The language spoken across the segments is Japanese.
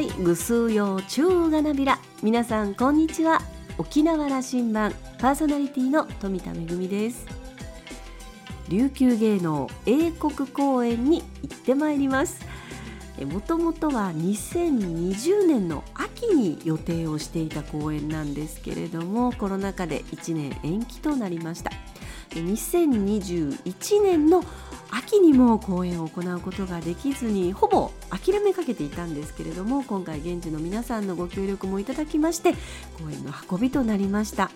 い。ぐすうようちゅうがなびら。皆さんこんにちは。沖縄羅針盤。パーソナリティの富田恵です。琉球芸能英国公演に行ってまいります。もともとは2020年の秋に予定をしていた公演なんですけれどもコロナ禍で1年延期となりました。2021年の秋にも公演を行うことができずにほぼ諦めかけていたんですけれども今回現地の皆さんのご協力もいただきまして公演の運びとなりました。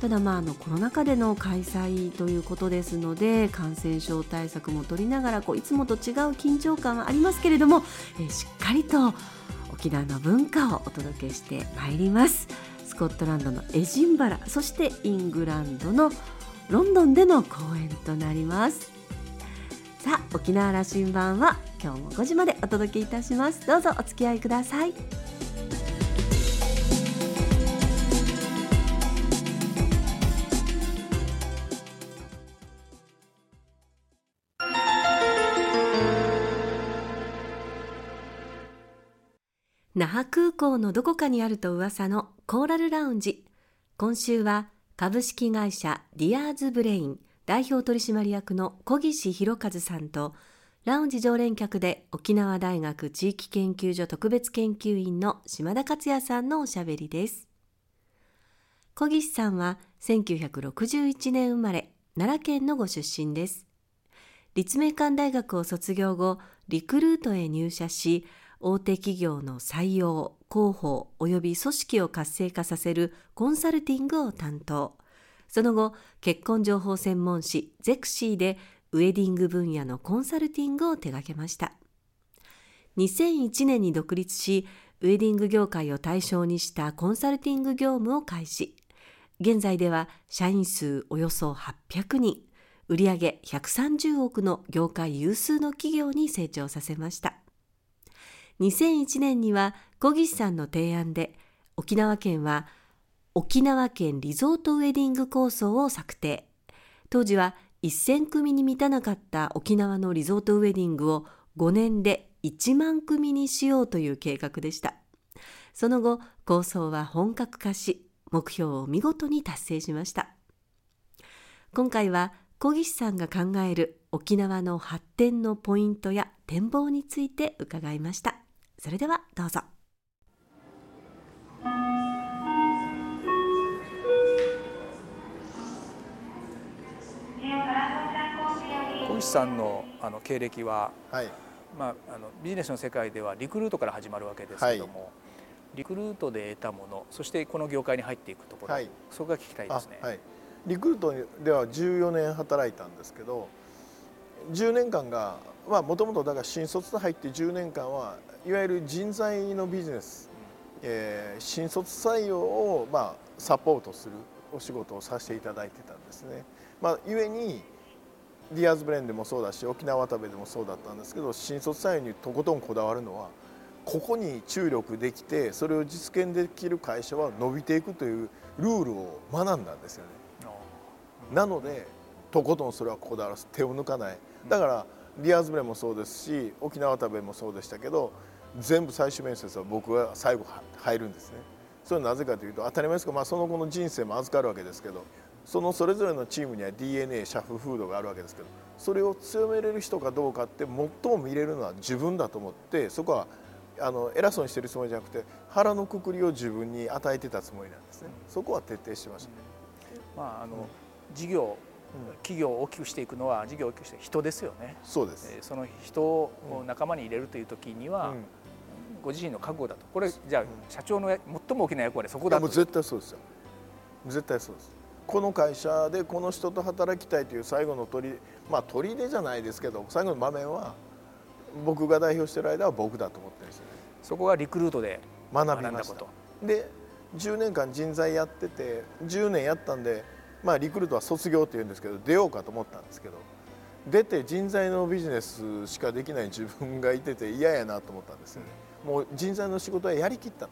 ただまああのコロナ禍での開催ということですので感染症対策も取りながらこういつもと違う緊張感はありますけれども、えー、しっかりと沖縄の文化をお届けしてまいります。スコットランドのエジンバラそしてイングランドのロンドンでの公演となります。さあ沖縄羅針盤は今日も5時までお届けいたします。どうぞお付き合いください。那覇空港のどこかにあると噂のコーラルラウンジ。今週は株式会社ディアーズブレイン。代表取締役の小岸弘和さんとラウンジ常連客で沖縄大学地域研究所特別研究員の島田克也さんのおしゃべりです。小岸さんは1961年生まれ奈良県のご出身です。立命館大学を卒業後リクルートへ入社し大手企業の採用広報及び組織を活性化させるコンサルティングを担当。その後、結婚情報専門誌ゼクシーでウェディング分野のコンサルティングを手掛けました。2001年に独立し、ウェディング業界を対象にしたコンサルティング業務を開始。現在では社員数およそ800人、売上130億の業界有数の企業に成長させました。2001年には小岸さんの提案で沖縄県は沖縄県リゾートウェディング構想を策定。当時は1000組に満たなかった沖縄のリゾートウェディングを5年で1万組にしようという計画でした。その後、構想は本格化し、目標を見事に達成しました。今回は小岸さんが考える沖縄の発展のポイントや展望について伺いました。それではどうぞ。小石さんのあの経歴は、はい、まあ、あのビジネスの世界ではリクルートから始まるわけですけども、はい、リクルートで得たものそしてこの業界に入っていくところ、はい、そこが聞きたいですね、リクルートでは14年働いたんですけど10年間がもともとだから新卒で入って10年間はいわゆる人材のビジネス、えー、新卒採用をまあサポートするお仕事をさせていただいてたんですね。まあ、ゆえにディアーズブレインでもそうだし沖縄ワタベでもそうだったんですけど新卒採用にとことんこだわるのはここに注力できてそれを実現できる会社は伸びていくというルールを学んだんですよね。なのでとことんそれはこだわらず手を抜かないだからディアーズブレインもそうですし沖縄ワタベもそうでしたけど全部最終面接は僕が最後入るんですね。それはなぜかというと当たり前ですけど、まあ、その後の人生も預かるわけですけどそのそれぞれのチームには DNA 社風風土があるわけですけどそれを強めれる人かどうかって最も見れるのは自分だと思ってそこはあの偉そうにしてるつもりじゃなくて腹のくくりを自分に与えてたつもりなんですね。そこは徹底してました、ね、まああの、うん、事業企業を大きくしていくのは事業を大きくして人ですよね。そうです、えー、その人を仲間に入れるという時には、うん、ご自身の覚悟だと。これじゃあ、社長の最も大きな役割はそこだと。もう絶対そうですよ。絶対そうですこの会社でこの人と働きたいという最後の取りまあ取りじゃないですけど最後の場面は僕が代表してる間は僕だと思ってるんですよね。そこがリクルートで学びました。で10年間人材やってて10年やったんでまあリクルートは卒業っていうんですけど出ようかと思ったんですけど出て人材のビジネスしかできない自分がいてて嫌やなと思ったんですよね。もう人材の仕事はやりきったと。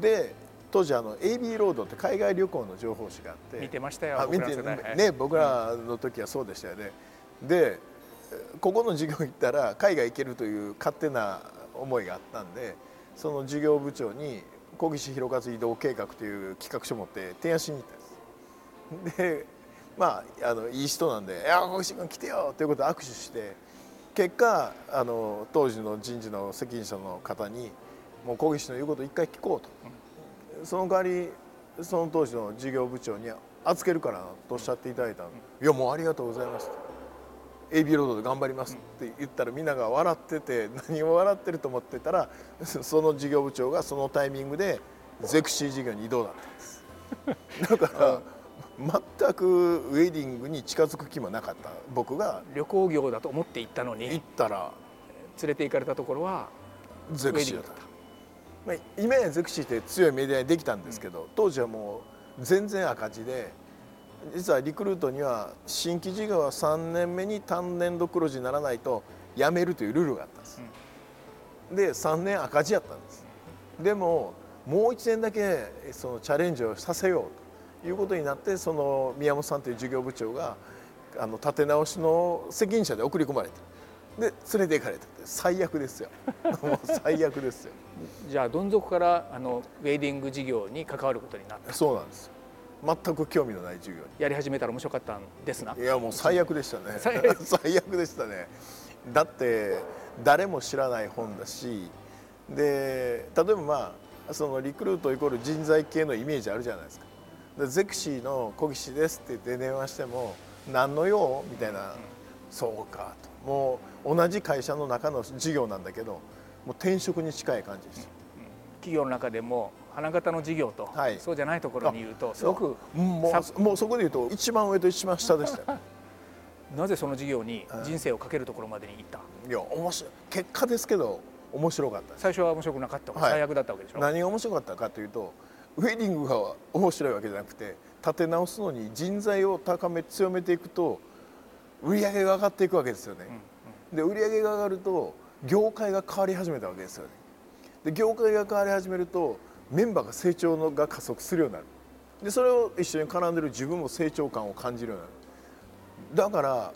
で当時あの AB ロードって海外旅行の情報誌があって。見てましたよ見てね僕らの時はそうでしたよね、でここの授業行ったら海外行けるという勝手な思いがあったんでその事業部長に小岸弘和移動計画という企画書を持って提案しに行ったんです。でまああのいい人なんで「いや小岸君来てよ」ということで握手して結果あの当時の人事の責任者の方に「もう小岸の言うこと一回聞こうと」その代わりその当時の事業部長に預けるからとおっしゃっていただいた「いやもうありがとうございます」AB ロードで頑張りますって言ったらみんなが笑ってて何を笑ってると思ってたら その事業部長がそのタイミングでゼクシー事業に移動だったんです。だから全くウェディングに近づく気もなかった。僕が旅行業だと思って行ったのに行ったら連れて行かれたところはゼクシーだったまあ、今やゼクシーって強いメディアにできたんですけど、当時はもう全然赤字で実はリクルートには新規事業は3年目に単年度黒字にならないと辞めるというルールがあったんです、うん、で3年赤字やったんです。でももう1年だけそのチャレンジをさせようということになってその宮本さんという事業部長があの立て直しの責任者で送り込まれてで連れて行かれた最悪ですよ。もう最悪ですよ。じゃあどん底からあのウェディング事業に関わることになった。そうなんです全く興味のない授業に。やり始めたら面白かったんですな。いやもう最悪でしたね。最悪でしたね。だって誰も知らない本だしで例えばまあそのリクルートイコール人材系のイメージあるじゃないですか。でゼクシーの小岸ですって言って電話しても何の用？みたいな、うん、そうかともう同じ会社の中の事業なんだけどもう転職に近い感じです、うん、企業の中でも花形の事業と、はい、そうじゃないところにいるとすごくもうもうそこでいうと一番上と一番下でした なぜその事業に人生をかけるところまでに行った、いや面白い。結果ですけど面白かった最初は面白くなかった、はい、最悪だったわけでしょ？何が面白かったかというとウェディングが面白いわけじゃなくて立て直すのに人材を高め強めていくと売り上げが上がっていくわけですよね、で売り上げが上がると業界が変わり始めたわけですよね。で業界が変わり始めるとメンバーが成長のが加速するようになる。でそれを一緒に絡んでる自分も成長感を感じるようになる。だから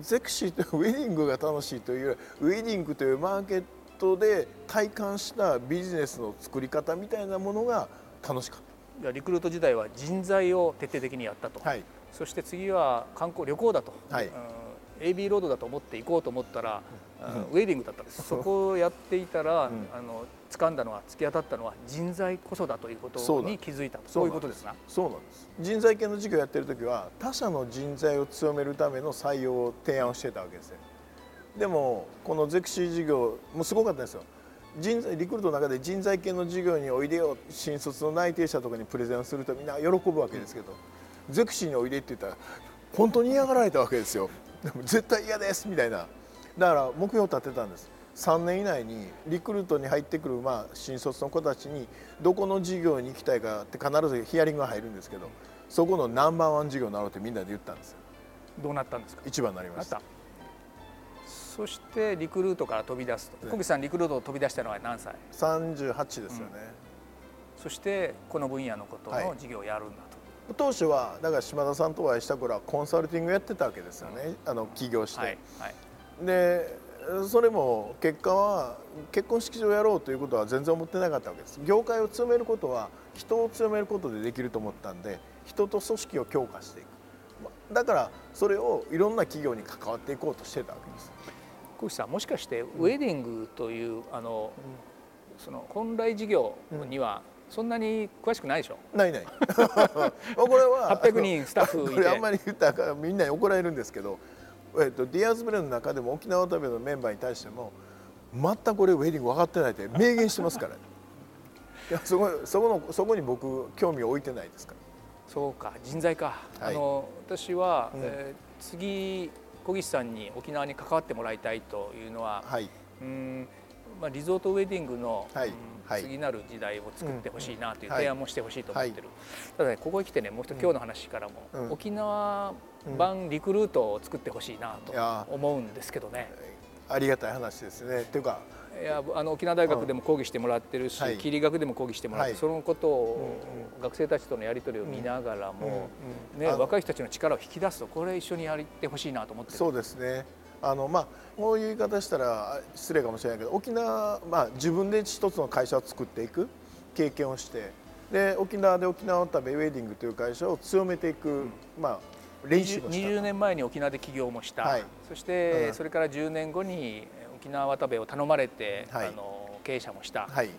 ゼクシーとウェディングが楽しいというウェディングというマーケットで体感したビジネスの作り方みたいなものが楽しかった。リクルート時代は人材を徹底的にやったと、はい、そして次は観光旅行だと、はい、AB ロードだと思って行こうと思ったら、ウェディングだったんです。そこをやっていたら、あの掴んだのは突き当たったのは人材こそだということに気づいたそういうことですな。そうなんです。人材系の授業やってる時は他社の人材を強めるための採用を提案をしてたわけですよ。でもこのゼクシー事業もすごかったんですよ。人材リクルートの中で人材系の授業においでよ新卒の内定者とかにプレゼンするとみんな喜ぶわけですけど、うん、ゼクシーにおいでって言ったら本当に嫌がられたわけですよ。で も絶対嫌ですみたいな。だから目標を立てたんです。3年以内にリクルートに入ってくるまあ新卒の子たちにどこの事業に行きたいかって必ずヒアリングが入るんですけどそこのナンバーワン事業になろうってみんなで言ったんです。よどうなったんですか？一番になりました。そしてリクルートから飛び出すと。小口さんリクルートを飛び出したのは何歳？38ですよね、うん、そしてこの分野のことの事業をやるんだと、当初はだから島田さんとお会いした頃はコンサルティングやってたわけですよね、あの起業して、はいはい、でそれも結果は結婚式場をやろうということは全然思ってなかったわけです。業界を強めることは人を強めることでできると思ったんで人と組織を強化していく。だからそれをいろんな企業に関わっていこうとしてたわけです。小岸さんもしかしてウェディングという、あの、その本来事業にはそんなに詳しくないでしょ？ないない。これは800人スタッフこれあんまり言ったらみんなに怒られるんですけど、えっと、ディアーズブレインの中でも沖縄ワタベのメンバーに対しても全くこれウェディング分かってないって明言してますから、いやそこそこのそこに僕興味を置いてないですから。そうか人材か、はい、あの私は、うん、えー、次小岸さんに沖縄に関わってもらいたいというのは、はい、うんまあ、リゾートウェディングの、次なる時代を作ってほしいなという提案もしてほしいと思ってる、ただねここへ来てねもう一つ今日の話からも、沖縄版リクルートを作ってほしいなと思うんですけどね。ありがたい話ですね。っていうかいやあの沖縄大学でも講義してもらってるし、はい、霧学でも講義してもらって、はい、そのことを、うんうん、学生たちとのやり取りを見ながらも、うんうん、ね、若い人たちの力を引き出すとこれ一緒にやってほしいなと思ってそうですねあのまあこういう言い方したら失礼かもしれないけど沖縄、まあ、自分で一つの会社を作っていく経験をしてで沖縄で沖縄旅ウェディングという会社を強めていく、うん、まあ、練習もした20年前に沖縄で起業もした、はい、そして、それから10年後に沖縄渡部を頼まれて、はい、あの経営者もした、はい、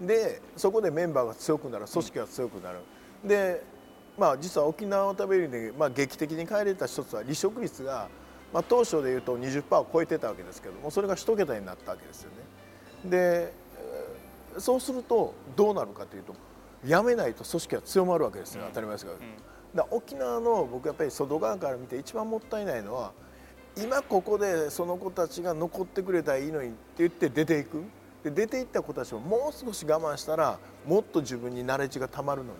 でそこでメンバーが強くなる組織が強くなる、うん、でまあ実は沖縄渡部で、まあ、劇的に変えれた一つは離職率が、まあ、当初でいうと20%を超えてたわけですけどもそれが一桁になったわけですよね。でそうするとどうなるかというとやめないと組織は強まるわけですよ、当たり前ですけど、うん、だ沖縄の僕やっぱり外側から見て一番もったいないのは今ここでその子たちが残ってくれたらいいのにって言って出ていく。で出ていった子たちももう少し我慢したらもっと自分にナレッジがたまるのに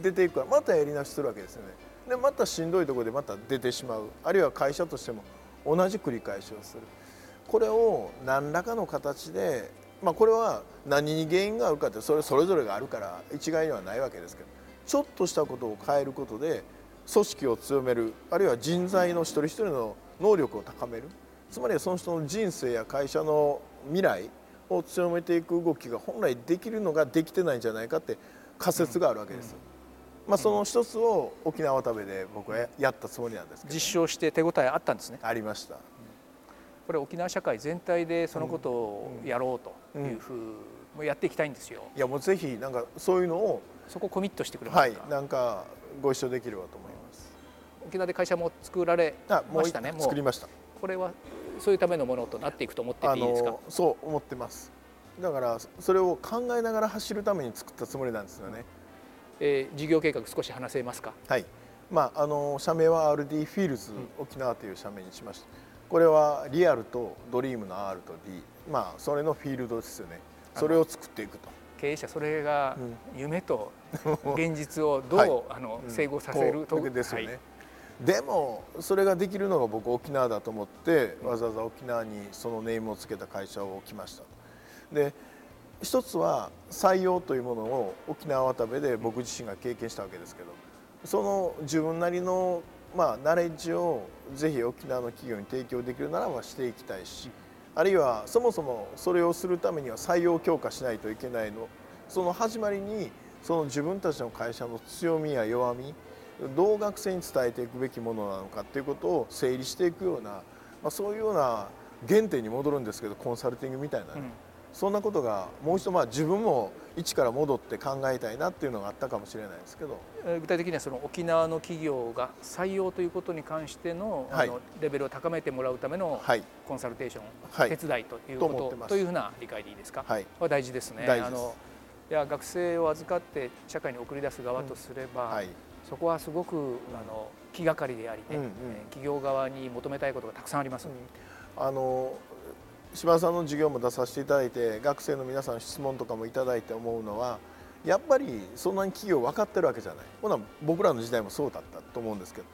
出ていくからまたやり直しするわけですよねでまたしんどいところでまた出てしまう。あるいは会社としても同じ繰り返しをする。これを何らかの形でまあ、これは何に原因があるかってそれそれぞれがあるから一概にはないわけですけどちょっとしたことを変えることで組織を強めるあるいは人材の一人一人の能力を高める。つまりその人の人生や会社の未来を強めていく動きが本来できるのができてないんじゃないかって仮説があるわけです。まあ、その一つを沖縄食べで僕はやったつもりなんですけど、ね、実証して手応えあったんですねありましたこれ沖縄社会全体でそのことをやろうというふうもやっていきたいんですよ。いやもうぜひなんかそういうのをそこコミットしてくれま。はい、なんかご一緒できればと思います。沖縄で会社も作られましたね。もう作りました。これはそういうためのものとなっていくと思っていいですか？そう思ってます。だからそれを考えながら走るために作ったつもりなんですよね。えー、事業計画少し話せますか？はい。まああの社名は RD フィールズ沖縄という社名にしました。これはリアルとドリームの R と D まあそれのフィールドですよね。それを作っていくと。経営者それが夢と 現実をどう、はい、あの整合させると、ですよね、はい、でもそれができるのが僕沖縄だと思ってわざわざ沖縄にそのネームをつけた会社を置きましたで一つは採用というものを沖縄渡部で僕自身が経験したわけですけどその自分なりのまあ、ナレッジをぜひ沖縄の企業に提供できるならばしていきたいしあるいはそもそもそれをするためには採用強化しないといけないのその始まりにその自分たちの会社の強みや弱みどう学生に伝えていくべきものなのかっていうことを整理していくような、まあ、そういうような原点に戻るんですけどコンサルティングみたいな、ね、うん。そんなことがもう一度まあ自分も一から戻って考えたいなっていうのがあったかもしれないですけど。具体的にはその沖縄の企業が採用ということに関しての,、あのレベルを高めてもらうためのコンサルテーション、はい、手伝いということというふうな理解でいいですか、はい、は大事ですね。あのいや学生を預かって社会に送り出す側とすれば、うんはい、そこはすごくあの気がかりでありね、うんうん、企業側に求めたいことがたくさんあります。うん、あの島田さんの授業も出させていただいて学生の皆さん質問とかもいただいて思うのはやっぱりそんなに企業分かってるわけじゃない。ほな僕らの時代もそうだったと思うんですけど。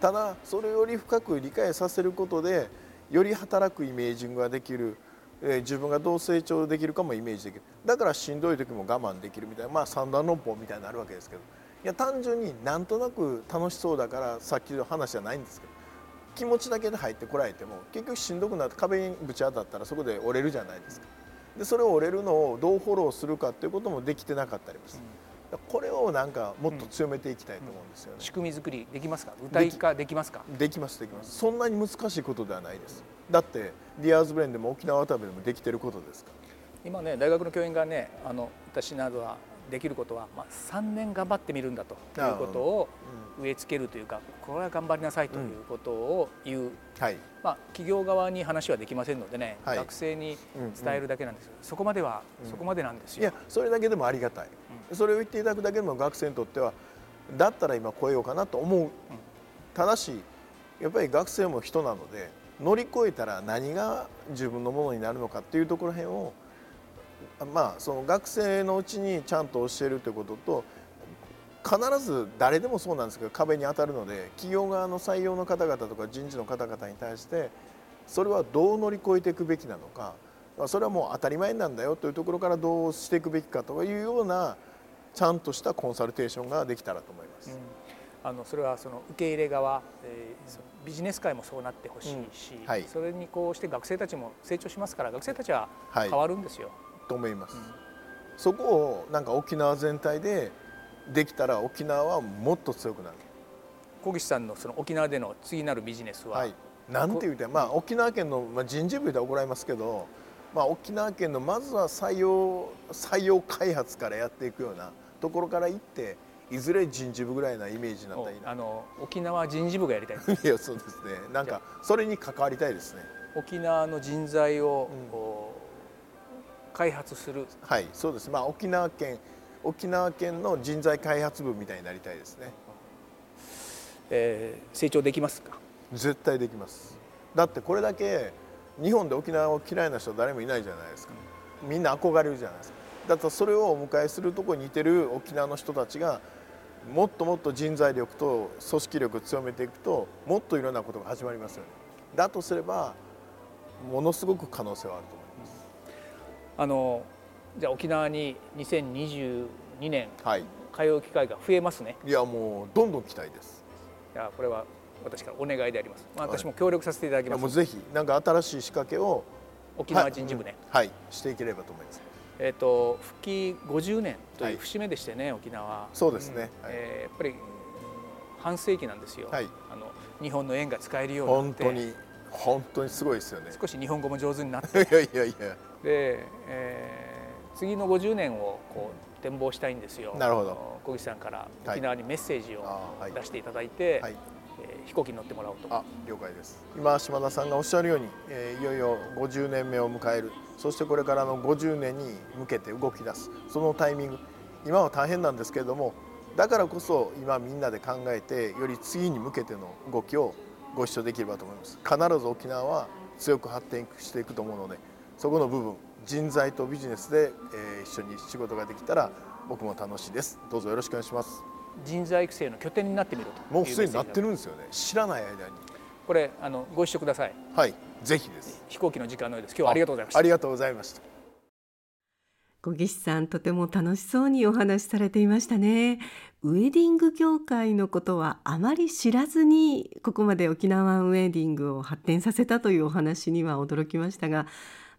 ただそれより深く理解させることでより働くイメージングができる、えー、自分がどう成長できるかもイメージできる。だからしんどい時も我慢できるみたいなまあ三段論法みたいになるわけですけど。いや単純になんとなく楽しそうだからさっきの話じゃないんですけど。気持ちだけで入ってこられても結局しんどくなって壁にぶち当たったらそこで折れるじゃないですか。でそれを折れるのをどうフォローするかっていうこともできてなかったりもする、うん、これをなんかもっと強めていきたいと思うんですよね、うん、仕組み作りできますか？具体化できますか？できますできます。そんなに難しいことではないです。だってディアーズブレインでも沖縄ワタベでもできてることですから。今ね大学の教員がねあの私などはできることは、まあ、3年頑張ってみるんだということを植え付けるというかこれは頑張りなさいということを言う、うんはい、まあ、企業側に話はできませんのでね、はい、学生に伝えるだけなんです、うんうん、そこまでは、そこまでなんですよ。いやそれだけでもありがたい、うん、それを言っていただくだけでも学生にとってはだったら今超えようかなと思う、ただしやっぱり学生も人なので乗り越えたら何が自分のものになるのかっていうところへんをまあその学生のうちにちゃんと教えるということと必ず誰でもそうなんですけど壁に当たるので企業側の採用の方々とか人事の方々に対してそれはどう乗り越えていくべきなのかそれはもう当たり前なんだよというところからどうしていくべきかというようなちゃんとしたコンサルテーションができたらと思います。うんあのそれはその受け入れ側、えー、ビジネス界もそうなってほしいし、うんはい、それにこうして学生たちも成長しますから学生たちは変わるんですよ。はい、と思います。うん、そこをなんか沖縄全体でできたら沖縄はもっと強くなる。小岸さんのその沖縄での次なるビジネスは、はい、なんて言うてまあ沖縄県の、まあ、人事部で怒られますけど、まあ、沖縄県のまずは採用採用開発からやっていくようなところからいっていずれ人事部ぐらいなイメージになったらいいな。あの沖縄人事部がやりたい。いやそうですね。なんかそれに関わりたいですね。沖縄の人材を、うん、開発する。はいそうです。まあ沖縄県沖縄県の人材開発部みたいになりたいですね、えー、成長できますか？絶対できます。だってこれだけ日本で沖縄を嫌いな人誰もいないじゃないですか。みんな憧れるじゃないですか。だからそれをお迎えするとこに似てる沖縄の人たちがもっともっと人材力と組織力を強めていくともっといろんなことが始まりますよね。だとすればものすごく可能性はあると思いますあのじゃあ沖縄に2022年、はい、通う機会が増えますね。いやもうどんどん期待です。いやこれは私からお願いであります、まあ、私も協力させていただきます、もうぜひなんか新しい仕掛けを沖縄人事部ね、はい、うん。はい、していければと思います。えーと、復帰50年という節目でしてね、はい、沖縄。そうですね、うん、えー、やっぱり半世紀なんですよ、はい、あの日本の円が使えるようになって。本当に本当にすごいですよね。少し日本語も上手になって。いやいやいやで、えー、次の50年をこう展望したいんですよ。なるほど。小木さんから沖縄にメッセージを出していただいて、はい、えー、飛行機に乗ってもらおうと。あ了解です。今島田さんがおっしゃるように、えー、いよいよ50年目を迎える。そしてこれからの50年に向けて動き出す。そのタイミング。今は大変なんですけれどもだからこそ今みんなで考えてより次に向けての動きをご一緒できればと思います。必ず沖縄は強く発展していくと思うのでそこの部分人材とビジネスで、えー、一緒に仕事ができたら僕も楽しいです。どうぞよろしくお願いします。人材育成の拠点になってみるともうすでになってるんですよね。知らない間に。これあのご一緒ください。はいぜひです。飛行機の時間のようです。今日はありがとうございました。ありがとうございました。小岸さんとても楽しそうにお話しされていましたね。ウェディング業界のことはあまり知らずにここまで沖縄ウェディングを発展させたというお話には驚きましたが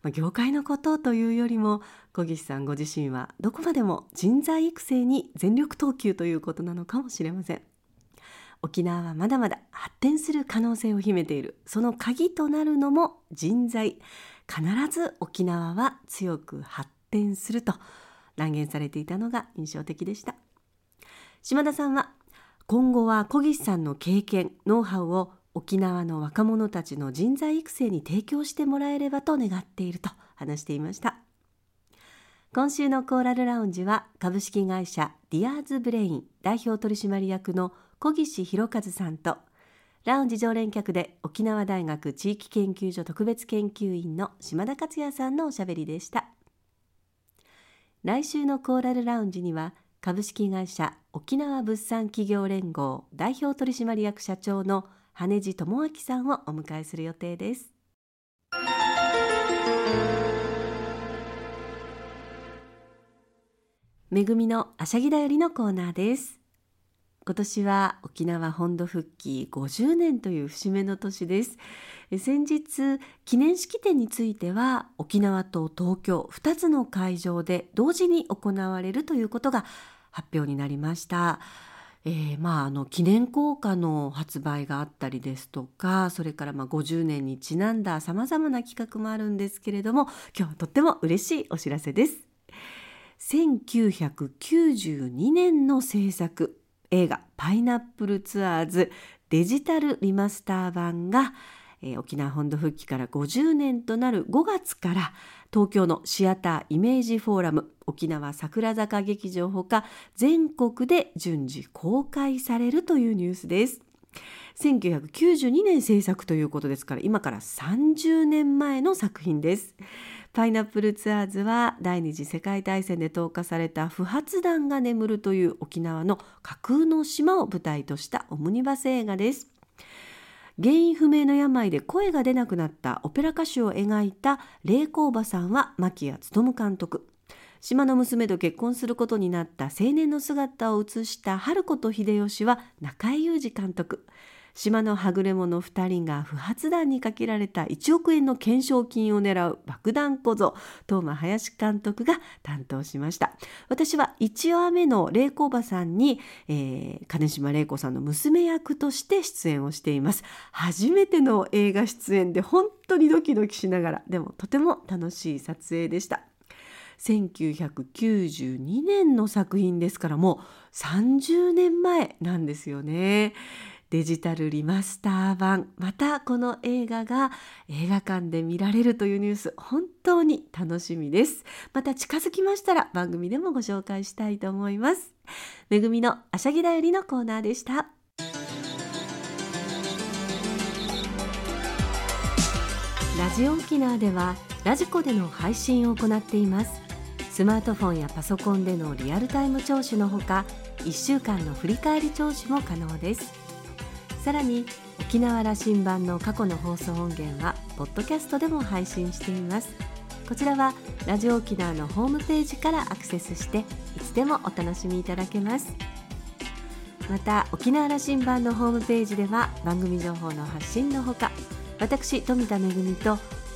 まあ、業界のことというよりも小岸さんご自身はどこまでも人材育成に全力投球ということなのかもしれません。沖縄はまだまだ発展する可能性を秘めている。その鍵となるのも人材。必ず沖縄は強く発展すると断言されていたのが印象的でした。島田さんは今後は小岸さんの経験ノウハウを沖縄の若者たちの人材育成に提供してもらえればと願っていると話していました。今週のコーラルラウンジは株式会社ディアーズブレイン代表取締役の小岸弘和さんとラウンジ常連客で沖縄大学地域研究所特別研究員の島田克也さんのおしゃべりでした。来週のコーラルラウンジには株式会社沖縄物産企業連合代表取締役社長の羽地智明さんをお迎えする予定です。めぐみのあしゃぎだよりのコーナーです。今年は沖縄本土復帰50年という節目の年です。先日記念式典については沖縄と東京2つの会場で同時に行われるということが発表になりました。えー、まあ、あの記念硬貨の発売があったりですとかそれからまあ50年にちなんださまざまな企画もあるんですけれども今日はとっても嬉しいお知らせです。1992年の制作映画「パイナップルツアーズ」デジタルリマスター版が、えー、沖縄本土復帰から50年となる5月から東京のシアターイメージフォーラム沖縄桜坂劇場ほか全国で順次公開されるというニュースです。1992年制作ということですから今から30年前の作品です。パイナップルツアーズは第二次世界大戦で投下された不発弾が眠るという沖縄の架空の島を舞台としたオムニバス映画です。原因不明の病で声が出なくなったオペラ歌手を描いた霊子おばさんは牧谷勉監督島の娘と結婚することになった青年の姿を映した春子と秀吉は中井裕二監督。島のはぐれ者2人が不発弾にかけられた1億円の懸賞金を狙う爆弾小僧東間林監督が担当しました。私は1話目の玲子婆さんに、えー、金島玲子さんの娘役として出演をしています。初めての映画出演で本当にドキドキしながらでもとても楽しい撮影でした。1992年の作品ですからもう30年前なんですよね。デジタルリマスター版。またこの映画が映画館で見られるというニュース本当に楽しみです。また近づきましたら番組でもご紹介したいと思います。めぐみのあしゃぎだよりのコーナーでした。ラジオ沖縄ではラジコでの配信を行っています。スマートフォンやパソコンでのリアルタイム聴取のほか1週間の振り返り聴取も可能です。さらに沖縄羅針盤の過去の放送音源はポッドキャストでも配信しています。こちらはラジオ沖縄のホームページからアクセスしていつでもお楽しみいただけます。また沖縄羅針盤のホームページでは番組情報の発信のほか私富田恵と